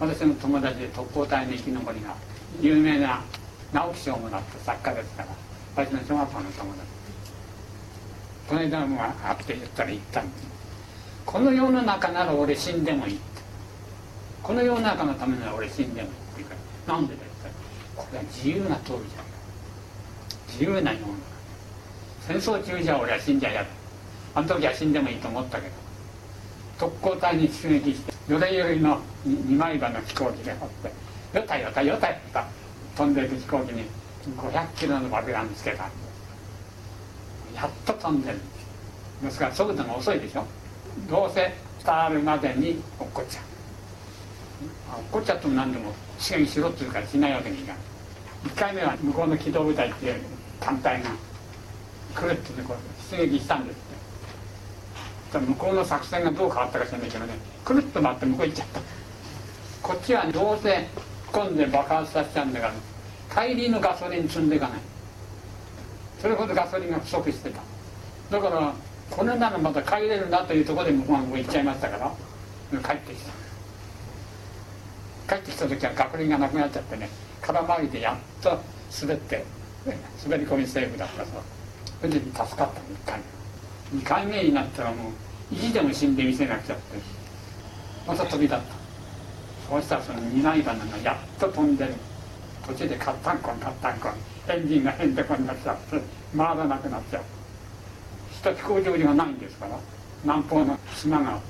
私の友達で特攻隊の生き残りが有名な直木賞もらった作家ですから私の小学校の友達。この間も会って言ったら言ったんですこの世の中なら俺死んでもいいって。この世の中のためなら俺死んでもいいって言うからなんでだよこれは自由な通りじゃん自由な世の中。戦争中じゃ俺は死んじゃやあの時は死んでもいいと思ったけど特攻隊に出撃してよれよれの二枚刃の飛行機で掘ってよたよたよたよた飛んでいく飛行機に500キロの爆弾つけたんでやっと飛んでるんです。から速度が遅いでしょ。どうせ伝わるまでに落っこっちゃう。落っこっちゃっても何でも試験しろって言うからしないわけにいかない1回目は向こうの機動部隊っていう艦隊が来るってこう出撃したんですって。向こうの作戦がどう変わったか知らないけどねくるっと回って向こう行っちゃった。こっちはどうせ今んで爆発させちゃうんだから帰りのガソリン積んでいかない。それほどガソリンが不足してた。だからこれならまた帰れるなというところで向こう行っちゃいましたから帰ってきた。帰ってきた時はガソリンがなくなっちゃってね空回りでやっと滑って滑り込みセーフだったそうそれで助かった1回。目2回目になったらもう意地でも死んでみせなくちゃって。また飛び立った。そうしたらその担い花がやっと飛んでる。途中でカッタンコンカッタンコン。エンジンがへんてこになっちゃって回らなくなっちゃう。下飛行場がないんですから南方の島があって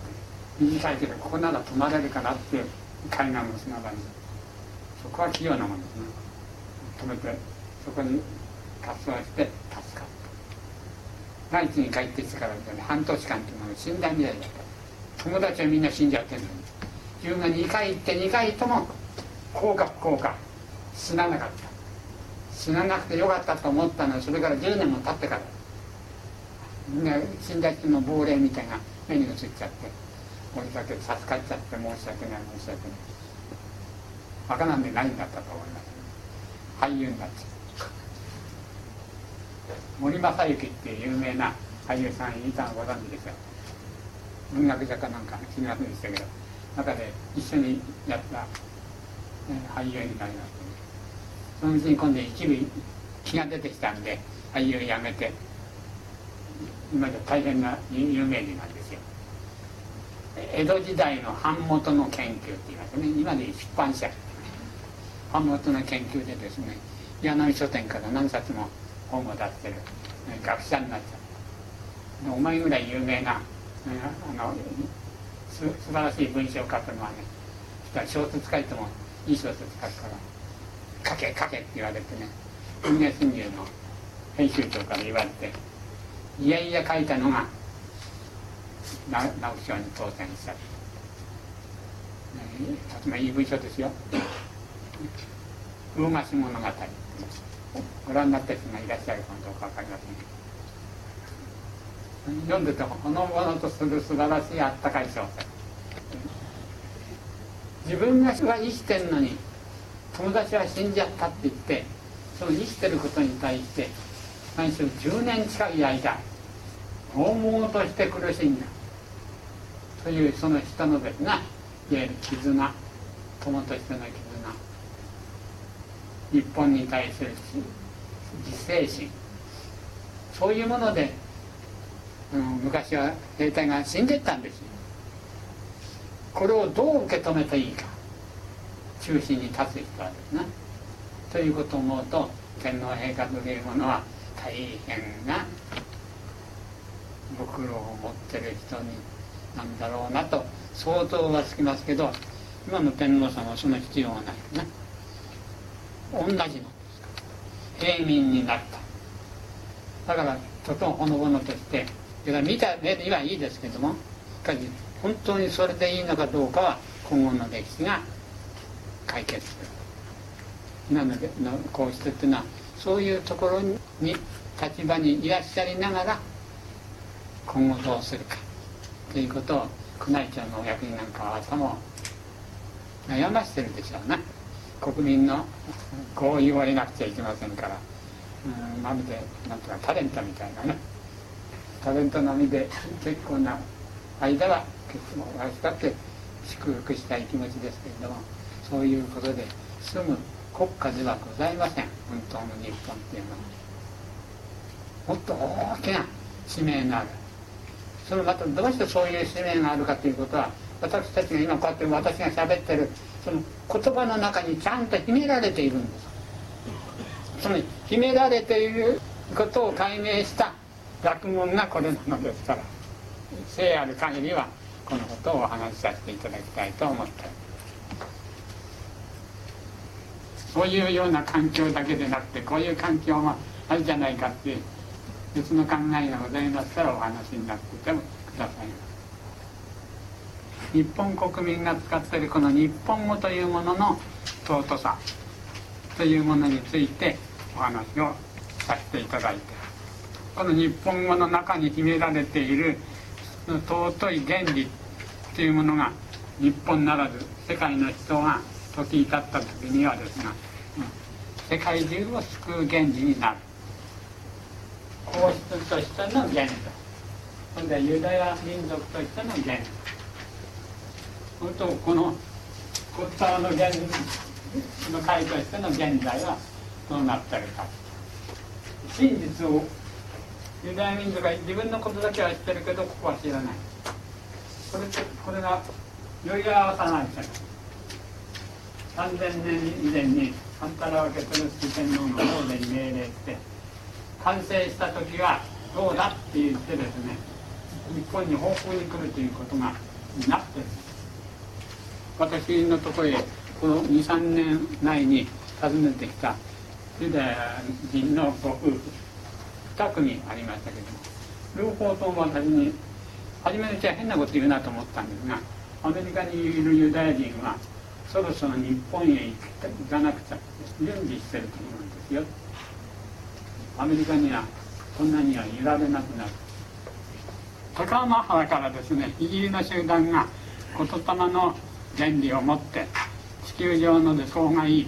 短いけどここなら。泊まれるかなっていう海岸の砂場にそこは器用なもんですね止めてそこに滑走して助かった内地に帰ってきてから半年間っていうのは死んだみたいだった友達はみんな死んじゃってるのに自分が2回行って2回とも幸か不幸か死ななかった。死ななくてよかったと思ったのはそれから10年も経ってから。ね、死んだ人の亡霊みたいな目に映っちゃって俺だけ助かっちゃって申し訳ない申し訳ない。バカなんでないんだったと思います。俳優になっちゃう森正幸っていう有名な俳優さんいたのご存知ですよ。文学者かなんか気になってでしたけど。中で一緒にやった、ね、俳優になりましてそのうちに今度一部気が出てきたんで俳優辞めて今じゃ大変な有名人なんですよ。江戸時代の版元の研究って言いますね。今で出版社。版元の研究でですね柳書店から何冊も本を出してる学者になっちゃうお前ぐらい有名なあのす素晴らしい文章を書くのはね小説書いてもいい小説書くから書け書けって言われてね文藝春秋の編集長から言われていやいや書いたのが直木賞に当選した。とてもいい文章ですよ「魚河岸物語」ご覧になった人がいらっしゃるかどうか分かりません。けど読んでてほのぼのとする素晴らしいあったかい小説。自分が生きてるのに友達は死んじゃったって言ってその生きてることに対して何しろ10年近い間拷問として苦しんだ。というその人のですねいわゆる絆。友としての絆。日本に対する自制心。そういうもので、うん、昔は兵隊が死んでったんですよ。これをどう受け止めていいか。中心に立つ人はですねということを思うと天皇陛下というものは大変なご苦労を持ってる人になんだろうなと想像はつきますけど今の天皇様はその必要はないね同じの平民になった。だからとてもほのぼのとしてだから見た目にはいいですけどもしかし本当にそれでいいのかどうかは今後の歴史が解決する今ので皇室っていうのはそういうところに立場にいらっしゃりながら今後どうするかということを宮内庁のお役人なんかは頭を悩ましてるでしょうな国民の合意を得なくちゃいけませんから。うんまるでなんとかタレントみたいなねタレント並みで結構な間は結構私だって祝福したい気持ちですけれどもそういうことで済む国家ではございません。本当の日本っていうのは。もっと大きな使命がある。それまたどうしてそういう使命があるかということは私たちが今こうやって私が喋ってるその言葉の中にちゃんと秘められているんです。その秘められていることを解明した学問がこれなのですから聖ある限りはこのことをお話しさせていただきたいと思って。そういうような環境だけでなくてこういう環境もあるじゃないかっていう別の考えがございますからお話になっててもください。日本国民が使っているこの日本語というものの尊さというものについてお話をさせていただいてこの日本語の中に秘められている尊い原理というものが日本ならず世界の人が時至った時にはですが世界中を救う原理になる。皇室としての原理今度はユダヤ民族としての原理。それとこのコッターの原理の会としての現在はどうなってるか。真実をユダヤ民族は自分のことだけは知ってるけどここは知らない。これこれが酔い合わさない3000年以前にサンタラワケトルスキ天皇の方で命令して完成した時はどうだって言ってですね日本に報復に来るということがなってる。私のところへこの23年内に訪ねてきたユダヤ人のご夫婦。2組ありましたけども両方とも私に初めのうちは変なこと言うなと思ったんですがアメリカにいるユダヤ人はそろそろ日本へ行かなくちゃ準備してると思うんですよ。アメリカにはそんなにはいられなくなる。高浜原からですねイギリスの集団が言霊の原理を持って地球上ので相がいい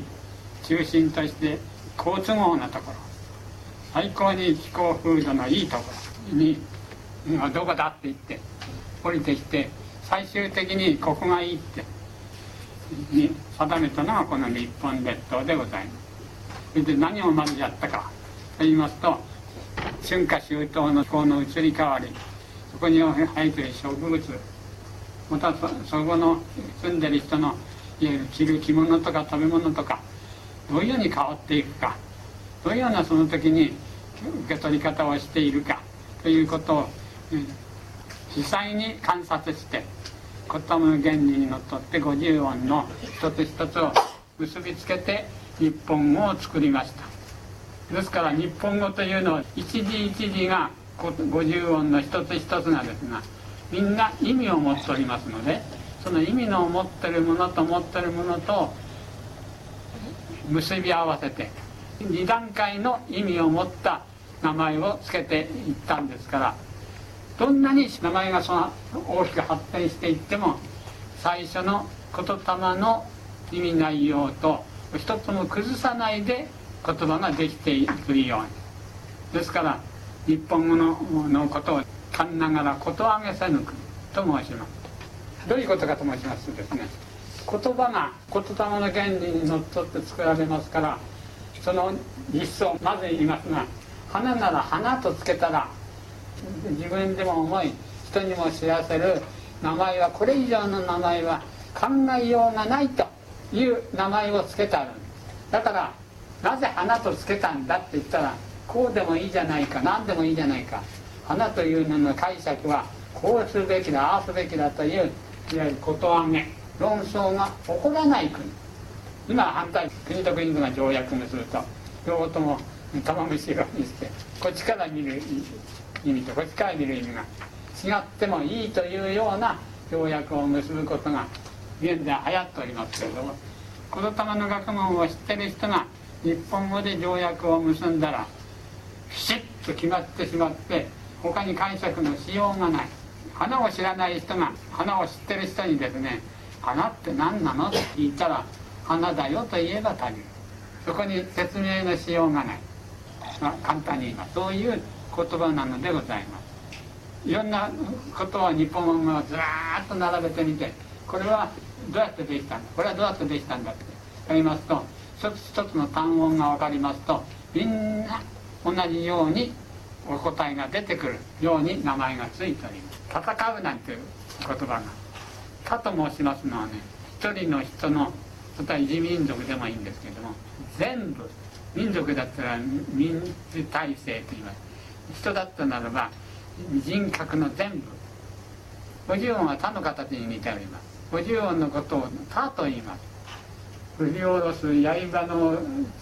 中心として好都合なところ。最高に気候風土のいいところにどこだって言って降りてきて最終的にここがいいってに定めたのがこの日本列島でございます。それで何をまずやったかと言いますと春夏秋冬の気候の移り変わりそこに生えている植物またそこの住んでる人のいわゆる着る着物とか食べ物とかどういうふうに変わっていくかどういうようなその時に受け取り方をしているかということを実際に観察して言葉の原理にのっとって50音の一つ一つを結びつけて日本語を作りました。ですから日本語というのは一字一字が50音の一つ一つがですがみんな意味を持っておりますのでその意味の持ってるものと持ってるものと結び合わせて2段階の意味を持った名前を付けていったんですからどんなに名前がその大きく発展していっても最初の言霊の意味内容と一つも崩さないで言葉ができていくように。ですから日本語のことを勘ながらことあげせぬと申します。どういうことかと申しますとですね言葉が言霊の原理にのっとって作られますからその実相まず言いますが花なら花とつけたら自分でも思い人にも知らせる名前はこれ以上の名前は考えようがないという名前を付けてある。んですだからなぜ花とつけたんだって言ったらこうでもいいじゃないか何でもいいじゃないか。花というのの解釈はこうするべきだああすべきだといういわゆることあげ論争が起こらない国。今反対国と国とが条約を結ぶと両方とも玉虫色にしてこっちから見る意味とこっちから見る意味が違ってもいいというような条約を結ぶことが現在流行っておりますけれどもこの玉の学問を知ってる人が日本語で条約を結んだらピシッと決まってしまって他に解釈のしようがない花を知らない人が花を知ってる人にですね「花って何なの?」って聞いたら「花だよ」と言えば足りるそこに説明のしようがない、まあ、簡単に言いますそういう言葉なのでございます。いろんなことを日本語をずらーっと並べてみてこれはどうやってできたんだ？これはどうやってできたんだって。言いますと一つ一つの単音が分かりますとみんな同じようにお答えが出てくる。ように名前が付いております。戦うなんていう言葉が「か」と申しますのはね一人の人の例えば異民族でもいいんですけれども全部民族だったら民主体制と言います。人だったならば人格の全部。五十音は他の形に似ております。五十音のことを他と言います。振り下ろす刃の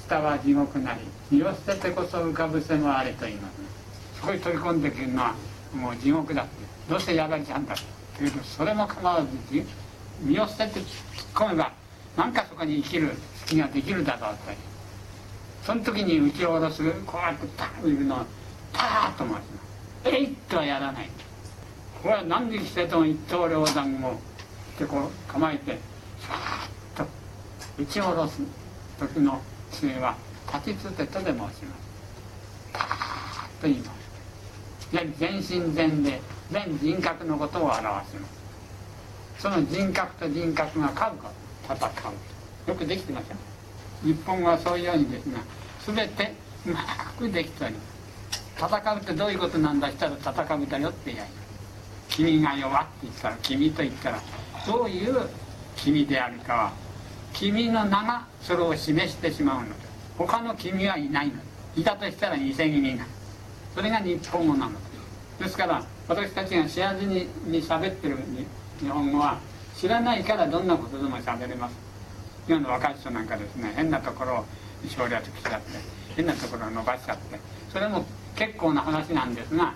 下は地獄なり身を捨ててこそ浮かぶせもあれと言います。そこに飛び込んでくるのはもう地獄だって。どうしてやられちゃうんだというとそれも構わず身を捨てて突っ込めば何かそこに生きる隙ができるだろうと。その時に打ち下ろすこうやってターンいうのをターッと回しますえいっとはやらないこれは何時してても一刀両断をしてこう構えてさーっと打ち下ろす時の杖は立ちつてとで申します。パーと言います。全身全霊全人格のことを表します。その人格と人格が勝うか戦う。よくできてません日本はそういうようにですが全てうまくできております戦うってどういうことなんだしたら戦うだよってやる君が弱って言ったら君と言ったらどういう君であるかは君の名がそれを示してしまうの。で他の君はいないの。いたとしたら偽君が。それが日本語なの。ですから私たちが知らずにに喋ってる日本語は知らないからどんなことでも喋れます。今の若い人なんかですね変なところを省略しちゃって変なところを伸ばしちゃってそれも結構な話なんですが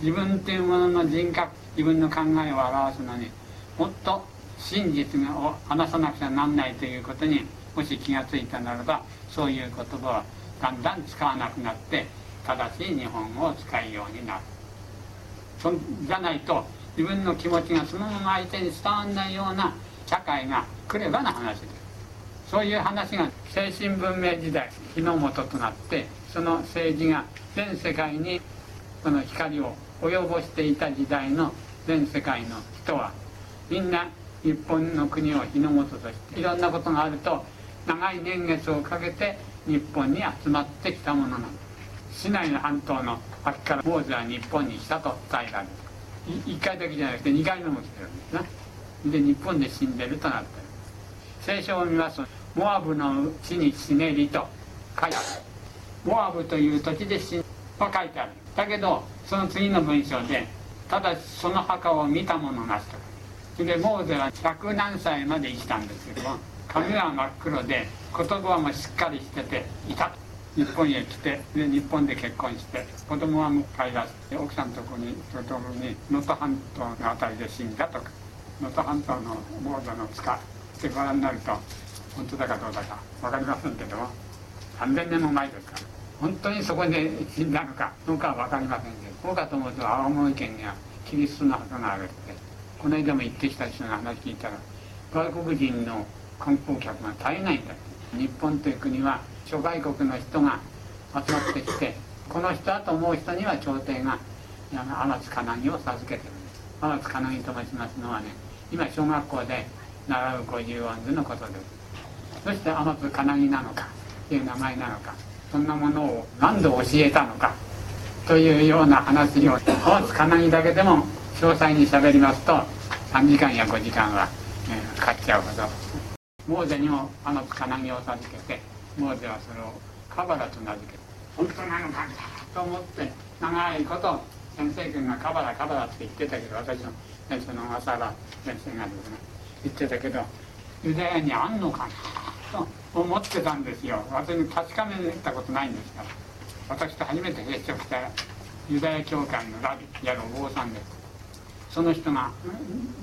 自分というものの人格自分の考えを表すのにもっと真実を話さなくちゃなんないということにもし気がついたならばそういう言葉はだんだん使わなくなって正しい日本語を使うようになる。そじゃないと自分の気持ちがそのまま相手に伝わらないような社会が来ればな話ですそういう話が精神文明時代日の元となってその政治が全世界にその光を及ぼしていた時代の全世界の人はみんな日本の国を日の元としていろんなことがあると長い年月をかけて日本に集まってきたものなの市内の半島の秋からモーゼは日本に来たと伝えられる。1回だけじゃなくて2回目も来てるんですねで日本で死んでるとなってる。聖書を見ますと「モアブの地に死ねり」と書いてある。モアブという土地で死んと書いてある。だけどその次の文章でただその墓を見た者なしと。それでモーゼは百何歳まで生きたんですけども髪は真っ黒で言葉もしっかりしてていた日本へ来てで日本で結婚して子供は飼い出して奥さんとこにとともに能登半島の辺りで死んだとか能登半島のモードの塚ってご覧になると本当だかどうだか分かりませんけども3000年も前ですから本当にそこで死んだのかどうかは分かりませんけどそうかと思うと青森県にはキリストの墓があるってこの間も行ってきた人の話聞いたら外国人の観光客が絶えないんだって。日本という国は諸外国の人が集まってきてこの人だと思う人には朝廷が天津金木を授けてるんです。天津金木と申しますのはね今小学校で習う五十音図のことです。そして天津金木なのかっていう名前なのかそんなものを何度教えたのかというような話を天津金木だけでも詳細にしゃべりますと3時間や5時間は、えー、かかっちゃうほど。モーゼにも天津金木を授けてモーゼはそれをカバラと名付け本当なのかと思って長いこと先生君がカバラカバラって言ってたけど私の先生の小笠原先生がですね言ってたけどユダヤにあんのかなと思ってたんですよ私に確かめたことないんですから私と初めて接触したユダヤ教会のラビやるお坊さんですその人が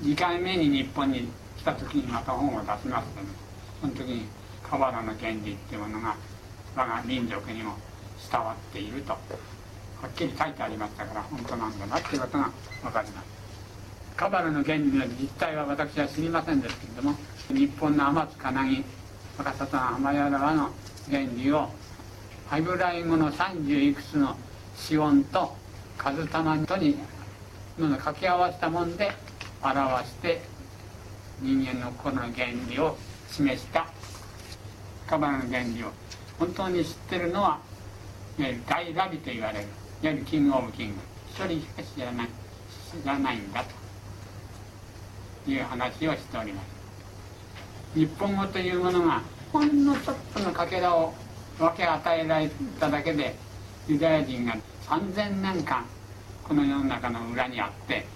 2回目に日本に来た時にまた本を出しましてねその時にカバラの原理っていうものが我が民族にも伝わっているとはっきり書いてありましたから本当なんだなっていうことが分かります。カバラの原理の実態は私は知りませんですけれども日本の天津金木若狭さん浜屋川の原理をハイブライ語の30いくつの子音と数玉とにの掛け合わせたもんで表して人間の心の原理を示したカバの原理を本当に知ってるのは大ラビと言われるいわゆるキングオブキング。一人しか知らない知らないんだと。いう話をしております。日本語というものがほんのちょっとのかけらを分け与えられただけでユダヤ人が3000年間この世の中の裏にあって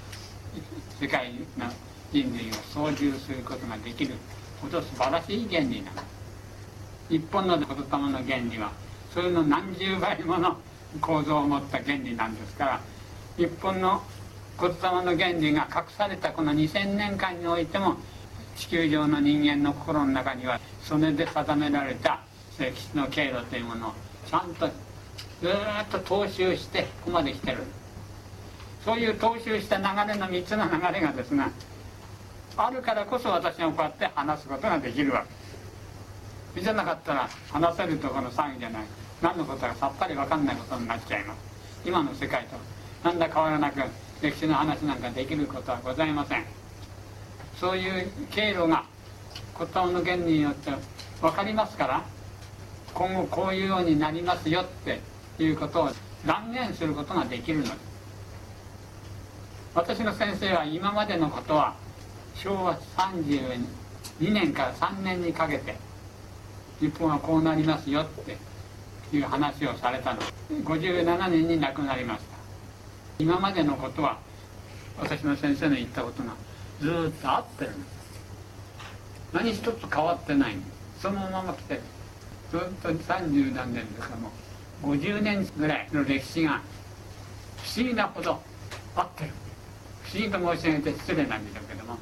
世界の人類を操縦することができるほど素晴らしい原理なの。日本の言霊の原理はそれの何十倍もの構造を持った原理なんですから日本の言霊の原理が隠されたこの2000年間においても地球上の人間の心の中にはそれで定められた歴史の経路というものをちゃんとずっと踏襲してここまで来てる。そういう踏襲した流れの3つの流れがですがあるからこそ私がこうやって話すことができるわけ。ですじゃなかったら話せるところの騒ぎじゃない。何のことかさっぱり分かんないことになっちゃいます。今の世界と何ら変わらなく歴史の話なんかできることはございません。そういう経路が言葉の原理によって分かりますから今後こういうようになりますよっていうことを断言することができるのです。私の先生は今までのことは昭和32年から3年にかけて日本はこうなりますよっていう話をされたの。57年に亡くなりました。今までのことは私の先生の言ったことがずっと合ってるんです何一つ変わってないそのまま来てる。ずっと30何年ですからもう50年ぐらいの歴史が不思議なほど合ってる。不思議と申し上げて失礼なんでしょうけども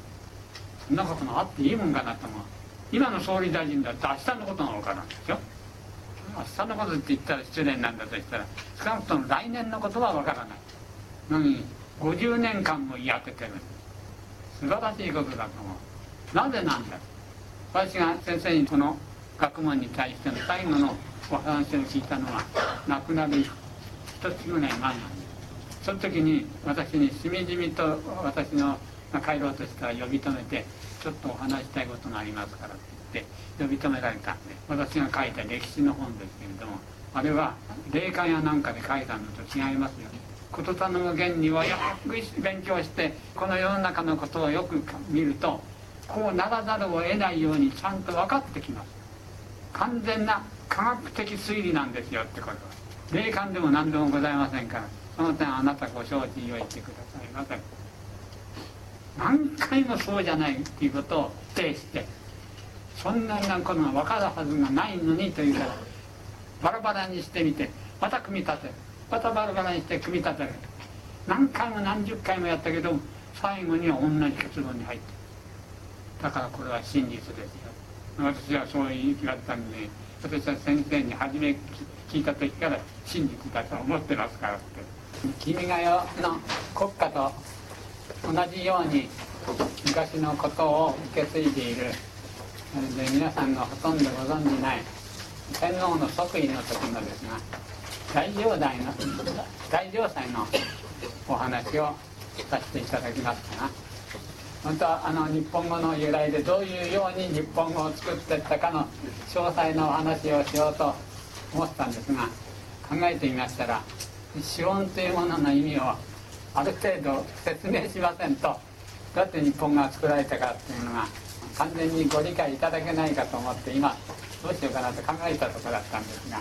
そんなことがあっていいもんかなと思う。今の総理大臣だって明日のことが分からんでしょ明日のことって言ったら失礼なんだとしたら少なくとも来年のことは分からない。のに50年間もやっててる。素晴らしいことだと思う。なぜなんだ。私が先生にこの学問に対しての最後のお話を聞いたのは亡くなる一つぐらい前なんですその時に私にしみじみと私の帰ろうとしたら呼び止めてちょっとお話したいことがありますからって言って呼び止められたんで私が書いた歴史の本ですけれどもあれは霊感やなんかで書いたのと違いますよね。言霊の原理をよく勉強してこの世の中のことをよく見るとこうならざるを得ないようにちゃんと分かってきます。完全な科学的推理なんですよってこと。は霊感でも何でもございませんからその点あなたご承知を言ってください。ませ何回もそうじゃないっていうことを否定してそんなことが分かるはずがないのにというからバラバラにしてみてまた組み立てる。またバラバラにして組み立てる。何回も何十回もやったけど最後には同じ結論に入ってだからこれは真実ですよ。私はそう言われたんで私は先生に初め聞いた時から真実だと思ってますからって「君が代」の国家と同じように昔のことを受け継いでいる。で皆さんがほとんどご存じない。天皇の即位の時のですが大乗大の大乗祭のお話をさせていただきますかな。本当はあの日本語の由来でどういうように日本語を作っていったかの詳細のお話をしようと思ったんですが考えてみましたら資本というものの意味をある程度説明しませんと。どうやって日本が作られたかっていうのが完全にご理解いただけないかと思って今どうしようかなと考えたところだったんですが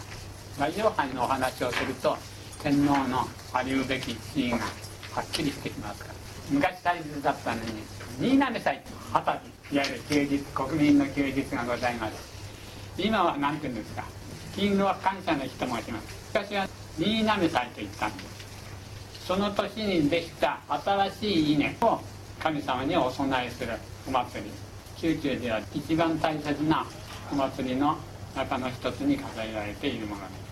大乗杯のお話をすると天皇のありうべき地位がはっきりしてきますから。昔大切だったのに新滑祭二十歳いわゆる休日国民の休日がございます。今は何て言うんですか勤労感謝の日と申します。昔は新滑祭と言ったんです。その年にできた新しい稲を神様にお供えするお祭り。宮中では一番大切なお祭りの中の一つに数えられているもの。です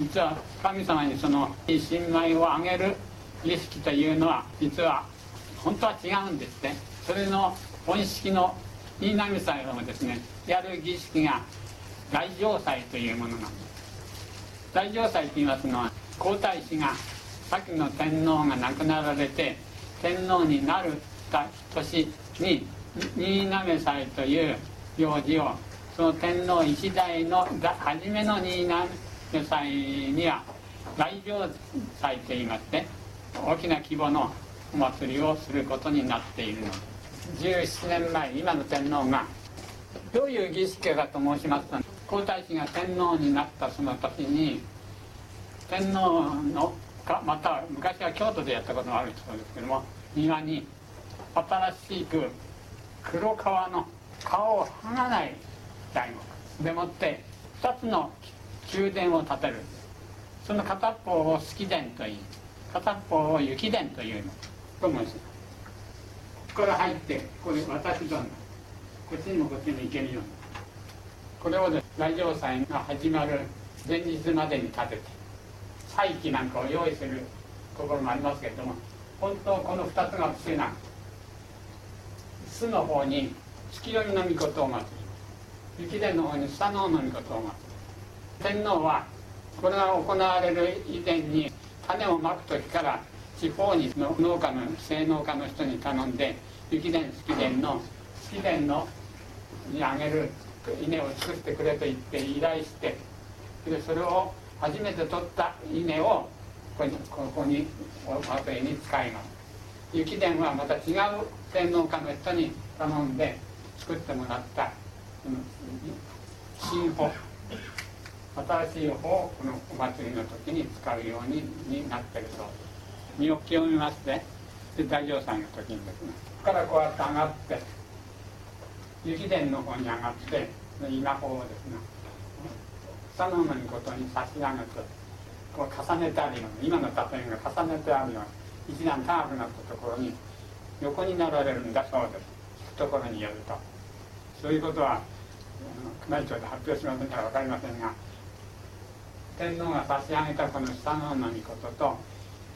実は神様にその新米をあげる儀式というのは実は本当は違うんですね。それの本式の新浪祭をですねやる儀式が大城祭というものなんです。大城祭と言いますのは皇太子が先の天皇が亡くなられて天皇になるた年に新嘗祭という行事をその天皇一代の初めの新嘗祭には来場祭といいまして大きな規模のお祭りをすることになっているの。17年前今の天皇がどういう儀式かと申しますと皇太子が天皇になったその時に天皇のかまた昔は京都でやったことがあるそうですけども庭に新しく黒革の顔を剥がない大木でもって2つの宮殿を建てる。その片方を式殿といい片方を雪殿というの。と申します。ここから入ってこれ私どんこっちにもこっちにも行けるように。これを来場祭が始まる前日までに建てて祭器なんかを用意するところもありますけれども本当この2つが不思議な巣の方に月読みの御事を祭り雪殿の方にスサノオの御事を祭り天皇はこれが行われる以前に種をまく時から地方に農家の製農家の人に頼んで雪殿月殿の月殿のにあげる稲を作ってくれと言って依頼してでそれを初めて取った稲をここにここにお後に使います。雪殿はまた違う天皇家の人に頼んで作ってもらった新法新しい方をこのお祭りの時に使うようにになってるそうです身を清めましてで大乗さんの時にですねここからこうやって上がって雪殿の方に上がって稲穂をですね草の根のことに差し上げてこう重ねてあるような今の例えが重ねてあるような一段高くなったところに横になられるんだそうです。聞くところによると。そういうことは宮内庁で発表しませんから分かりませんが天皇が差し上げたこの下のの御事と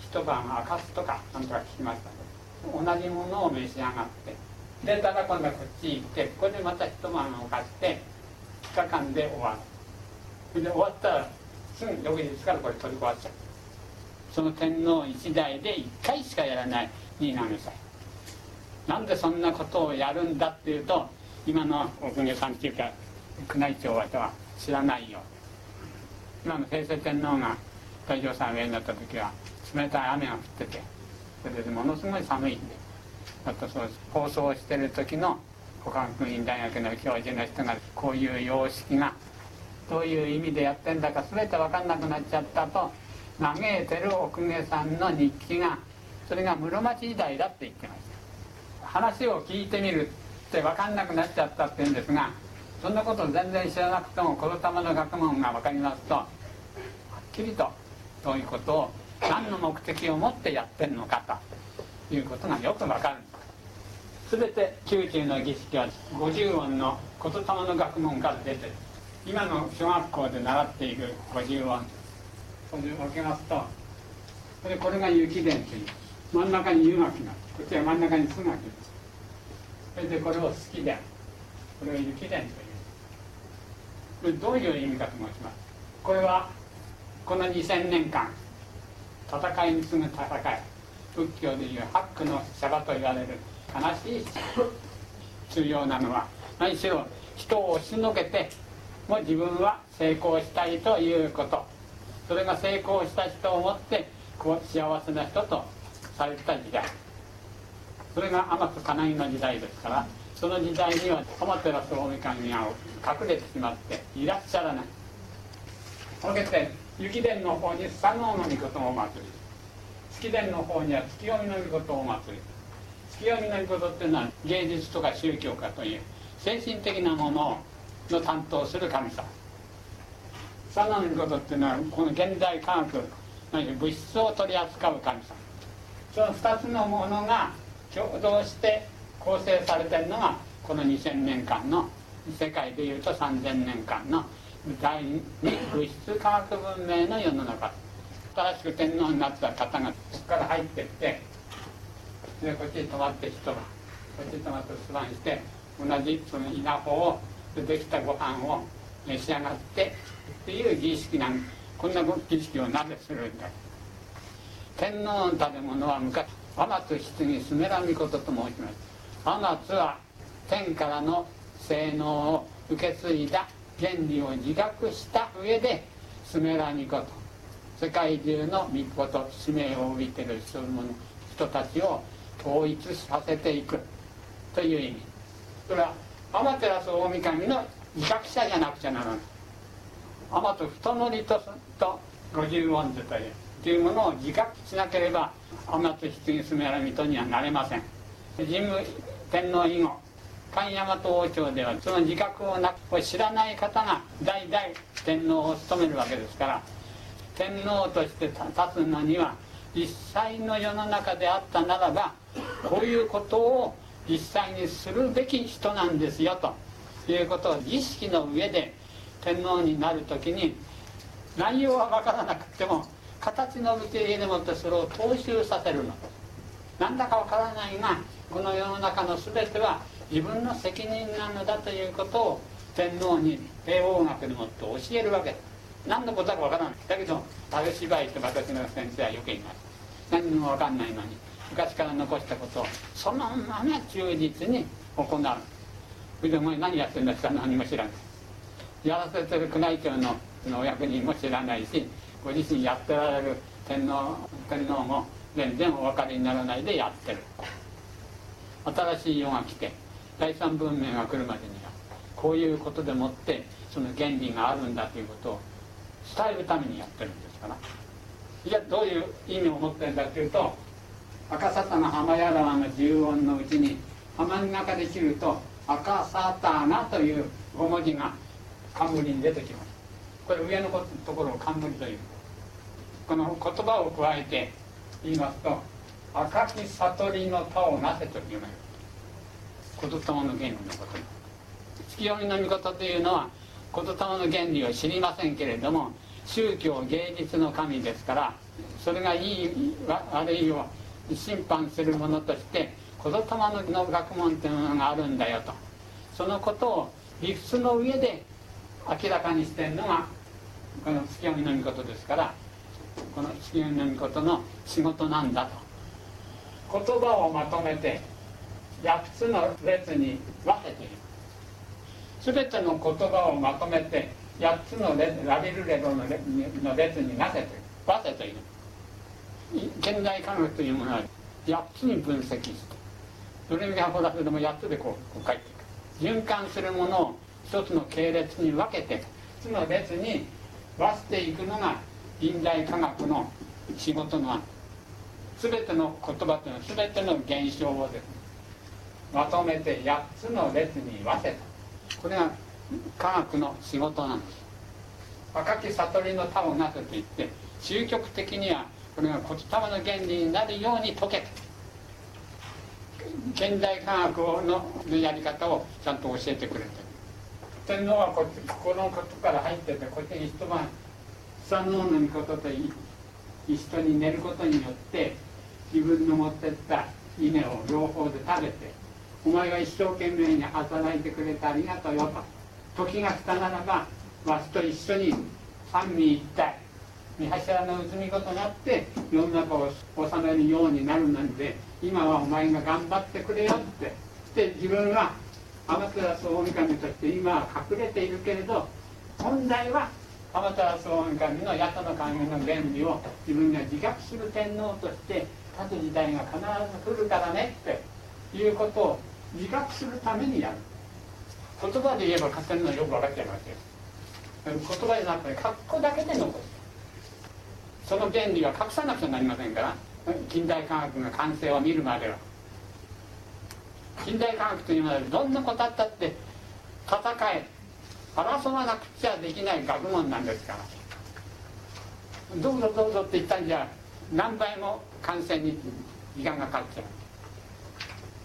一晩明かすとかなんとか聞きました。同じものを召し上がってでただ今度はこっち行ってここでまた一晩をかして2日間で終わる。で終わったらすぐ翌日からこれ取り壊っちゃうその天皇一代で1回しかやらない新浪祭なんでそんなことをやるんだっていうと今のお公家さんっていうか宮内庁は知らないよ。今の平成天皇が大乗さん上になった時は冷たい雨が降っててそれでものすごい寒いんであとそう放送してる時の古川学院大学の教授の人がこういう様式がどういう意味でやってんだか全て分かんなくなっちゃったと嘆いてる奥家さんの日記がそれが室町時代だって言ってました。話を聞いてみるって分かんなくなっちゃったって言うんですがそんなこと全然知らなくてもこの玉の学問が分かりますとはっきりとそういうことを何の目的を持ってやってるのかということがよく分かる。んです全て宮中の儀式は50音の言霊の学問から出てる。今の小学校で習っている50音これを分けますとこれこれが雪伝という真ん中に湯巻きがこっちは真ん中に巣巻きそれでこれを好き伝これを雪伝という。これどういう意味かと申します。これはこの2000年間戦いに次ぐ戦い仏教でいう八苦のシャバと言われる悲しい重要なのは何しろ人を押しのけても自分は成功したいということ。それが成功した人をもってこう幸せな人とされた時代。それが天津金井の時代ですからその時代には天照大神が隠れてしまっていらっしゃらない。そけて雪殿の方に佐能の御事を祭り月殿の方には月読みの御事を祭り月読みの御事っていうのは芸術とか宗教家という精神的なものをの担当する神様。佐野のことっていうのはこの現代科学物質を取り扱う神様。その2つのものが共同して構成されてるのがこの2000年間の世界でいうと3000年間の第二物質科学文明の世の中。新しく天皇になった方がここから入ってってでこっちに泊まって人がこっちに泊まって留守番して同じその稲穂をでできたご飯を召し上がってっていう儀式なんこんな儀式をなぜするんだ天皇の食べ物は昔天津棺すめらみことと申します天津は天からの性能を受け継いだ原理を自覚した上でスメラニコと世界中の御事使命を帯びている人たちを統一させていくという意味それは天照大神の自覚者じゃなくちゃならない天と太則とと五十音図というというものを自覚しなければ天と棺住原水戸にはなれません。神武天皇以後神大和王朝ではその自覚をなを知らない方が代々天皇を務めるわけですから天皇として立つのには実際の世の中であったならばこういうことを実際にするべき人なんですよと。いうことを儀式の上で天皇になる時に内容は分からなくても形の受け入れでもってそれを踏襲させるの。なんだか分からないがこの世の中の全ては自分の責任なのだということを天皇に帝王学でもって教えるわけ。何のことだか分からない。だけど食べ芝居って私の先生はよく言います何にも分かんないのに。昔から残したこと。をそのまま忠実に行う。それでお前何やってんだって何も知らないやらせてる宮内庁のお役人も知らないしご自身やってられる天皇天皇も全然お分かりにならないでやってる。新しい世が来て第三文明が来るまでにはこういうことでもってその原理があるんだということを伝えるためにやってるんですから。じゃあどういう意味を持ってるんだっていうと赤沙汰の浜屋川の十音のうちに浜の中で切ると赤沙汰なという5文字が冠に出てきます。これ上のところを冠という。この言葉を加えて言いますと「赤き悟りの田をなせ」と読める言霊の原理のこと。月読みの御事というのは言霊の原理を知りませんけれども宗教芸術の神ですからそれがいい悪いを審判するものとして言霊の学問というのがあるんだよと。そのことを理屈の上で明らかにしてるのがこの月読みの御事ですからこの月読みの御事の仕事なんだと。言葉をまとめて8つの列に分けている。全ての言葉をまとめて8つのラビルレロの列になせている分けている。現代科学というものは8つに分析してドレミファソラシドも8つでこうこう書いていく。循環するものを一つの系列に分けて一つの列に分していくのが近代科学の仕事の全ての言葉というのは全ての現象をですねまとめて8つの列に分けた。これが科学の仕事なんです。若き悟りの他をなせといって究極的にはこれが言霊の原理になるように解け現代科学のやり方をちゃんと教えてくれて。天皇はこっちこのことから入っててこっちに一晩草のの御事と一緒に寝ることによって自分の持ってった稲を両方で食べてお前が一生懸命に働いてくれてありがとうよと。時が来たならばわしと一緒に三位一体三柱の移みことなって世の中を治めるようになるなんで今はお前が頑張ってくれよって。で自分は天照大神として今は隠れているけれど本来は天照大神の八の神の原理を自分が自覚する天皇として立つ時代が必ず来るからねっていうことを自覚するためにやる。言葉で言えば勝手にのよく分かっちゃいますよ。言葉じゃなくて格好だけで残す。その原理は隠さなくちゃなりませんから近代科学が完成を見るまでは。近代科学というのはどんなことあったって戦え争わなくちゃできない学問なんですから。どうぞどうぞって言ったんじゃ何倍も完成に時間がかかっちゃ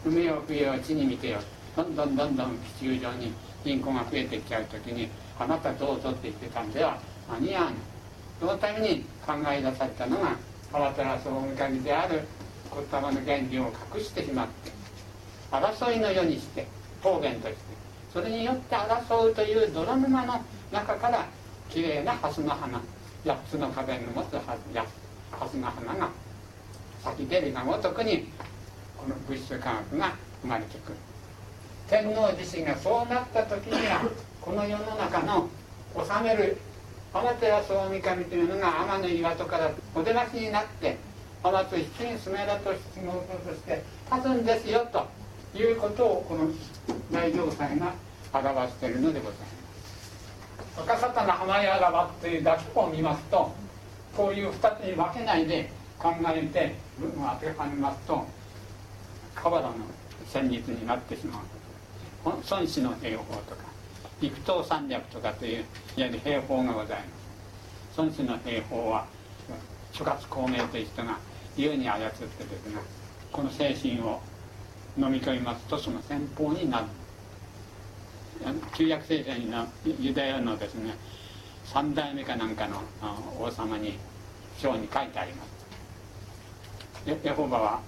う。海を冬を地に見てよ。どんどんどんどん地球上に人口が増えてきちゃう時にあなたどうぞって言ってたんでは間に合わない。そのために考え出されたのが川寺総務会である言葉の原理を隠してしまって争いの世にして方言としてそれによって争うという泥沼の中からきれいな蓮の花8つの花弁の持つ蓮の花が咲き出るがごとくにこの物質科学が生まれてくる。天皇自身がそうなった時にはこの世の中の治める天照大神というのが天の岩戸からお出ましになって天津七人スメラと質問として立つんですよということをこの大城祭が表しているのでございます。若沙汰の浜屋川というだけを見ますとこういう2つに分けないで考えて文を当てはめますと河原の戦術になってしまう孫子の兵法とか。陸東三略とかといういわゆる兵法がございます。孫子の兵法は諸葛孔明という人が優に操ってですねこの精神を飲み込みますとその戦法になる。旧約聖書にのユダヤのですね三代目かなんかの王様に章に書いてあります。エホバは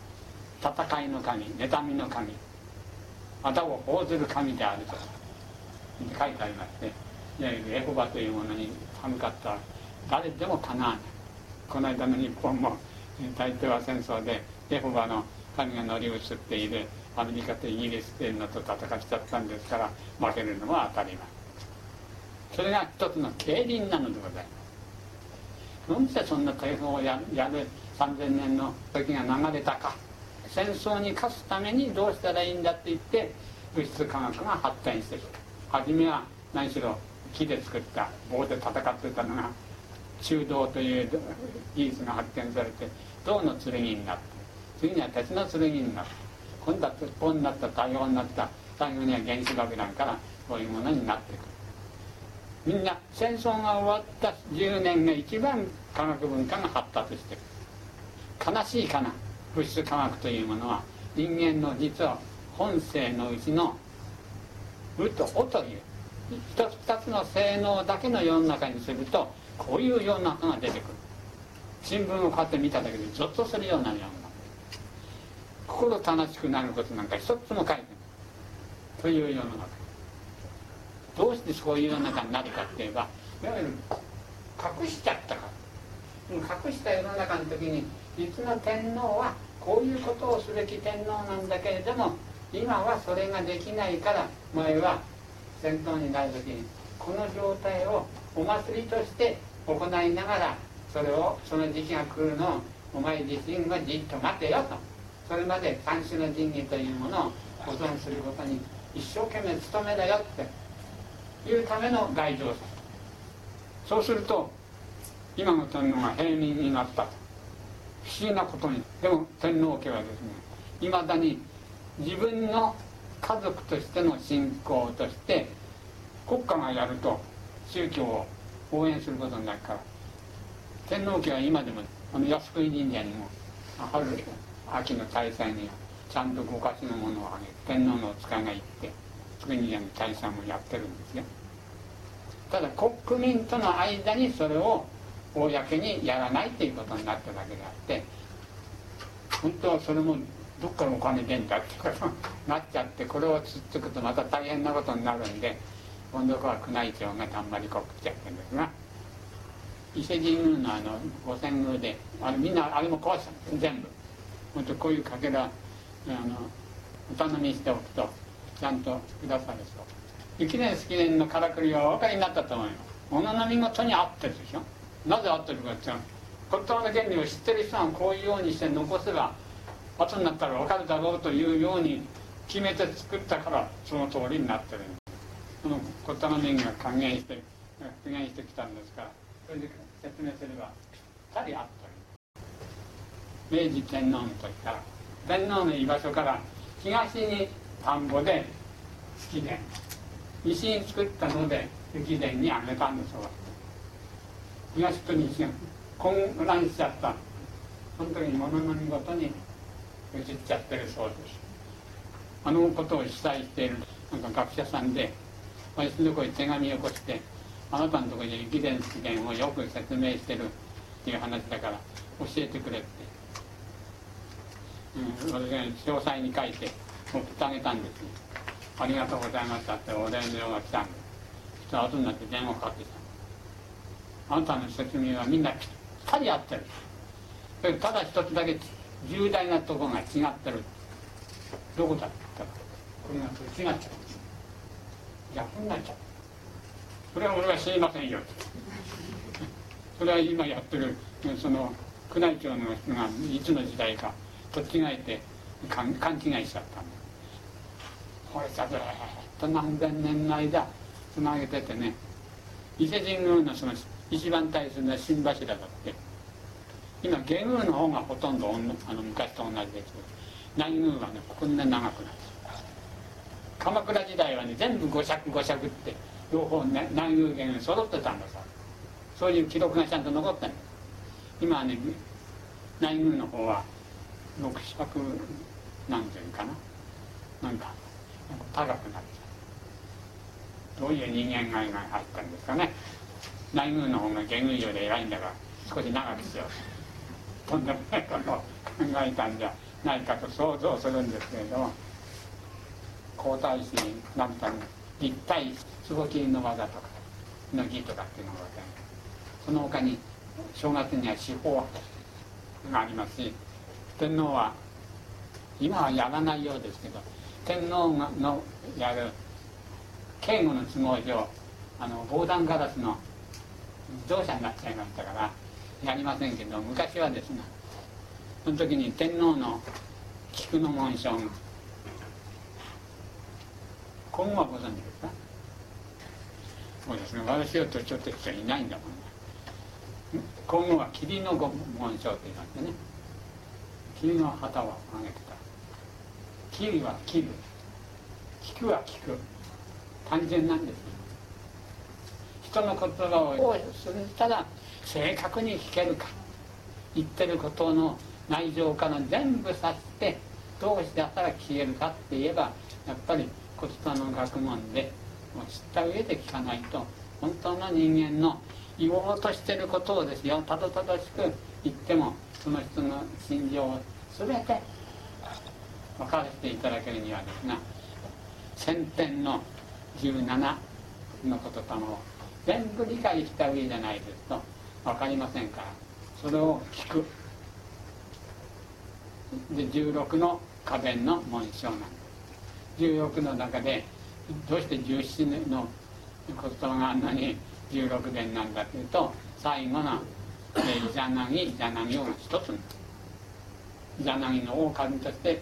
戦いの神妬みの神またを報ずる神であると。書いてありましていわゆるエホバというものに寒かった誰でもかなわない。この間の日本も大東亜戦争でエホバの神が乗り移っているアメリカとイギリスというのと戦っちゃったんですから負けるのは当たり前。それが一つの競輪なのでございます。どうしてそんな大砲をややる3000年の時が流れたか。戦争に勝つためにどうしたらいいんだって言って物質科学が発展してきた。初めは何しろ木で作った棒で戦ってたのが中道という技術が発展されて銅の剣になって次には鉄の剣になって今度は鉄砲になった太陽になった最後には原子爆弾からこういうものになってくる。みんな戦争が終わった10年が一番科学文化が発達してる。悲しいかな物質科学というものは人間の実は本性のうちの「う」と「お」という一つ二つの性能だけの世の中にするとこういう世の中が出てくる。新聞をこうやって見ただけでゾッとするような世の中心楽しくなることなんか一つも書いてない。という世の中。どうしてそういう世の中になるかって言えばいわゆる隠しちゃったか。ら隠した世の中の時に実の天皇はこういうことをすべき天皇なんだけれども今はそれができないから前は戦闘になる時にこの状態をお祭りとして行いながらそれをその時期が来るのをお前自身がじっと待てよと。それまで三種の神器というものを保存することに一生懸命努めだよっていうための外情そうすると今の天皇が平民になった。と不思議なことに。でも天皇家はですねいまだに自分の家族としての信仰として国家がやると宗教を応援することになるから。天皇家は今でもあの靖国神社にも春秋の大祭にはちゃんとご家臣のものをあげ天皇のお使いが行って靖国神社の大祭もやってるんですよただ国民との間にそれを公にやらないっていうことになっただけであって本当はそれもどっからお金出んだってことになっちゃってこれをつっつくとまた大変なことになるんで今度は宮内庁がたんまりこくっちゃってるんですが伊勢神宮のあの五千宮であれみんなあれも壊したんです全部。本当こういうかけらあのお頼みしておくとちゃんとくださるそう雪年式年のからくりはお分かりになったと思います。おの見事に合ってるでしょ。なぜ合ってるかっていうと言葉の原理を知ってる人はこういうようにして残せば後になったら分かるだろうというように決めて作ったからその通りになってる。その言葉の面が還元して復元してきたんですからそれで説明すればぴったり合ってる明治天皇の時から天皇の居場所から東に田んぼで式殿。西に作ったので雪殿にあげたんですよ東と西が混乱しちゃった。その時に物の見事に移っちゃってるそうですあのことを主催しているなんか学者さんで私のところに手紙を起こしてあなたのところに駅伝試験をよく説明してるっていう話だから教えてくれって、うん、私が詳細に書いて送ってあげたんですありがとうございましたってお礼の電話が来たんですそしたら後になって電話かかってきたあなたの説明はみんなぴったり合ってる。ただ一つだけ重大なところが違ってる。どこだったか。これが違っちゃう逆になっちゃう。それは俺は知りませんよ。それは今やってる。その宮内庁の人がいつの時代かと違えて勘違いしちゃったんだこれさずっと何千年の間つなげててね。伊勢神宮のその一番大切な新柱だって。今下宮の方がほとんどあの昔と同じです。けど内宮はねこんな長くない鎌倉時代はね全部五尺五尺って両方、ね、内宮弦揃ってたんださ。そういう記録がちゃんと残ってる今はね内宮の方は六尺なんていうかな。なんか高くなっちゃうどういう人間が入ったんですかね。内宮の方が下宮より偉いんだから少し長くしよう。とんでもないことを考えたんじゃないかと想像するんですけれども皇太子になんか立体壺切りの技とかの儀とかっていうのがございますその他に正月には司法がありますし天皇は今はやらないようですけど天皇のやる警護の都合上あの防弾ガラスの自動車になっちゃいましたからやりませんけど昔はですねその時に天皇の菊の紋章が今後はご存知ですか？そうですね私は年寄って人いないんだもんね。今後は霧の紋章と言いましてね霧の旗を上げてた。霧は切る聞くは聞く。単純なんです人の言葉をそしたら正確に聞けるか。言ってることの内情から全部察してどうしてったら消えるかって言えばやっぱり言葉の学問でもう知った上で聞かないと本当の人間の言おうとしてることをですよたどたどしく言ってもその人の心情を全て分からせていただけるにはですが先天の17の言霊を全部理解した上じゃないですと分かりませんから。それを聞く。で16の花弁の紋章なんです16の中でどうして17の言葉があんなに16伝なんだというと最後の「イザナギイザナギ」を一つイザナギの狼として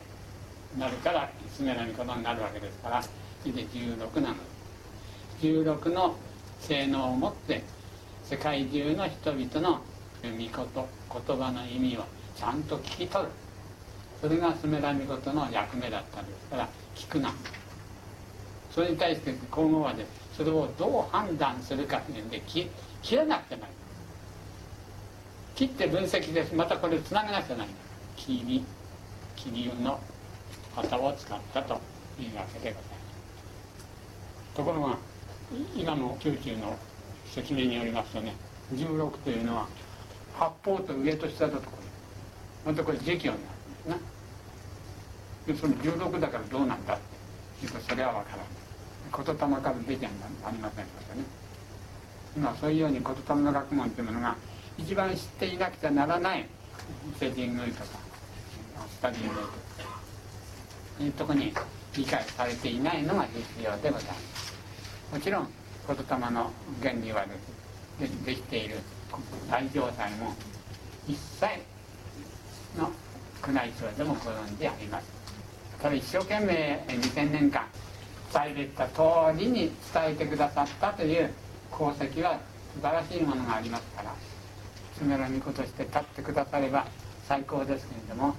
なるからスメラミことになるわけですからそれで16なの。16の性能を持って世界中の人々の御言言葉の意味をちゃんと聞き取る。それがスメラミ事の役目だったんです。から聞くな。それに対して今後はでそれをどう判断するかというんで切切らなくてない切って分析ですまたこれをつなげなくてない切り切りの旗を使ったというわけでございます。ところが今の宮中の説明によりますとね16というのは八方と上と下だとこれまたこれ時期になるんですねでその16だからどうなんだっていうとそれは分からない。言霊から出ちゃありませんのでね。今そういうように言霊の学問というものが一番知っていなくちゃならない伊勢神宮とかスタジオとかいうとこに理解されていないのが必要でございます。もちろん言霊の原理はでできている大状態も一切の宮内庁でもご存知あります。ただ一生懸命2000年間伝えてた通りに伝えてくださったという功績は素晴らしいものがありますからつめらみことして立ってくだされば最高ですけれども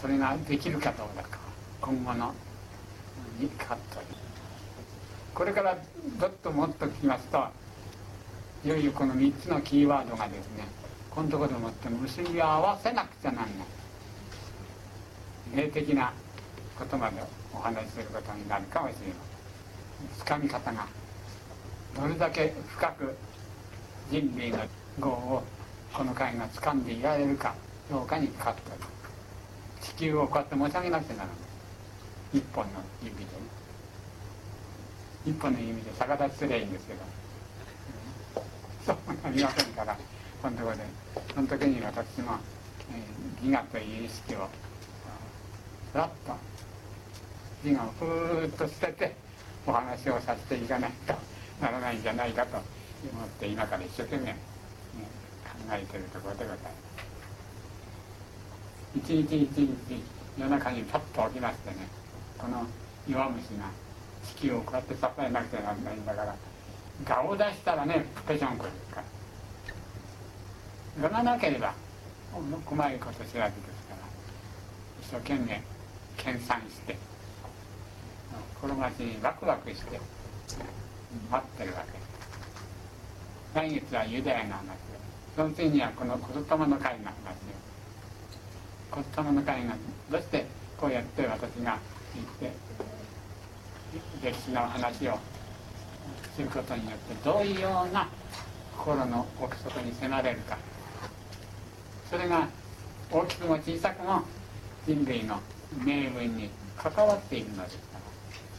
それができるかどうか今後のにかかっておりますこれからどっともっと聞きますといよいよこの3つのキーワードがですねこのところでもって結び合わせなくちゃなんない。霊的なことまでお話しすることになるかもしれません。つかみ方がどれだけ深く人類の業をこの会が掴んでいられるかどうかにかかっております地球をこうやって持ち上げなくちゃならない。一本の指でね。一本の指で逆立ちすりゃいいんですけど、そうなりませんからこのところでその時に私も、えー、ギガという意識をふらっと自我をふーっと捨ててお話をさせていかないとならないんじゃないかと思って今から一生懸命、ね、考えてるところでございます。一日一日夜中にパッと起きましてねこの弱虫が地球をこうやって支えなくてならないんだから顔を出したらねペションコですからがなければ細いこと知らずですから一生懸命研鑽して転がしにワクワクして待ってるわけ来月はユダヤの話でその次にはこの言霊の会の話を言霊の会がどうしてこうやって私が言って歴史の話をすることによってどういうような心の奥底に迫れるか。それが大きくも小さくも人類の命運に関わっているので。す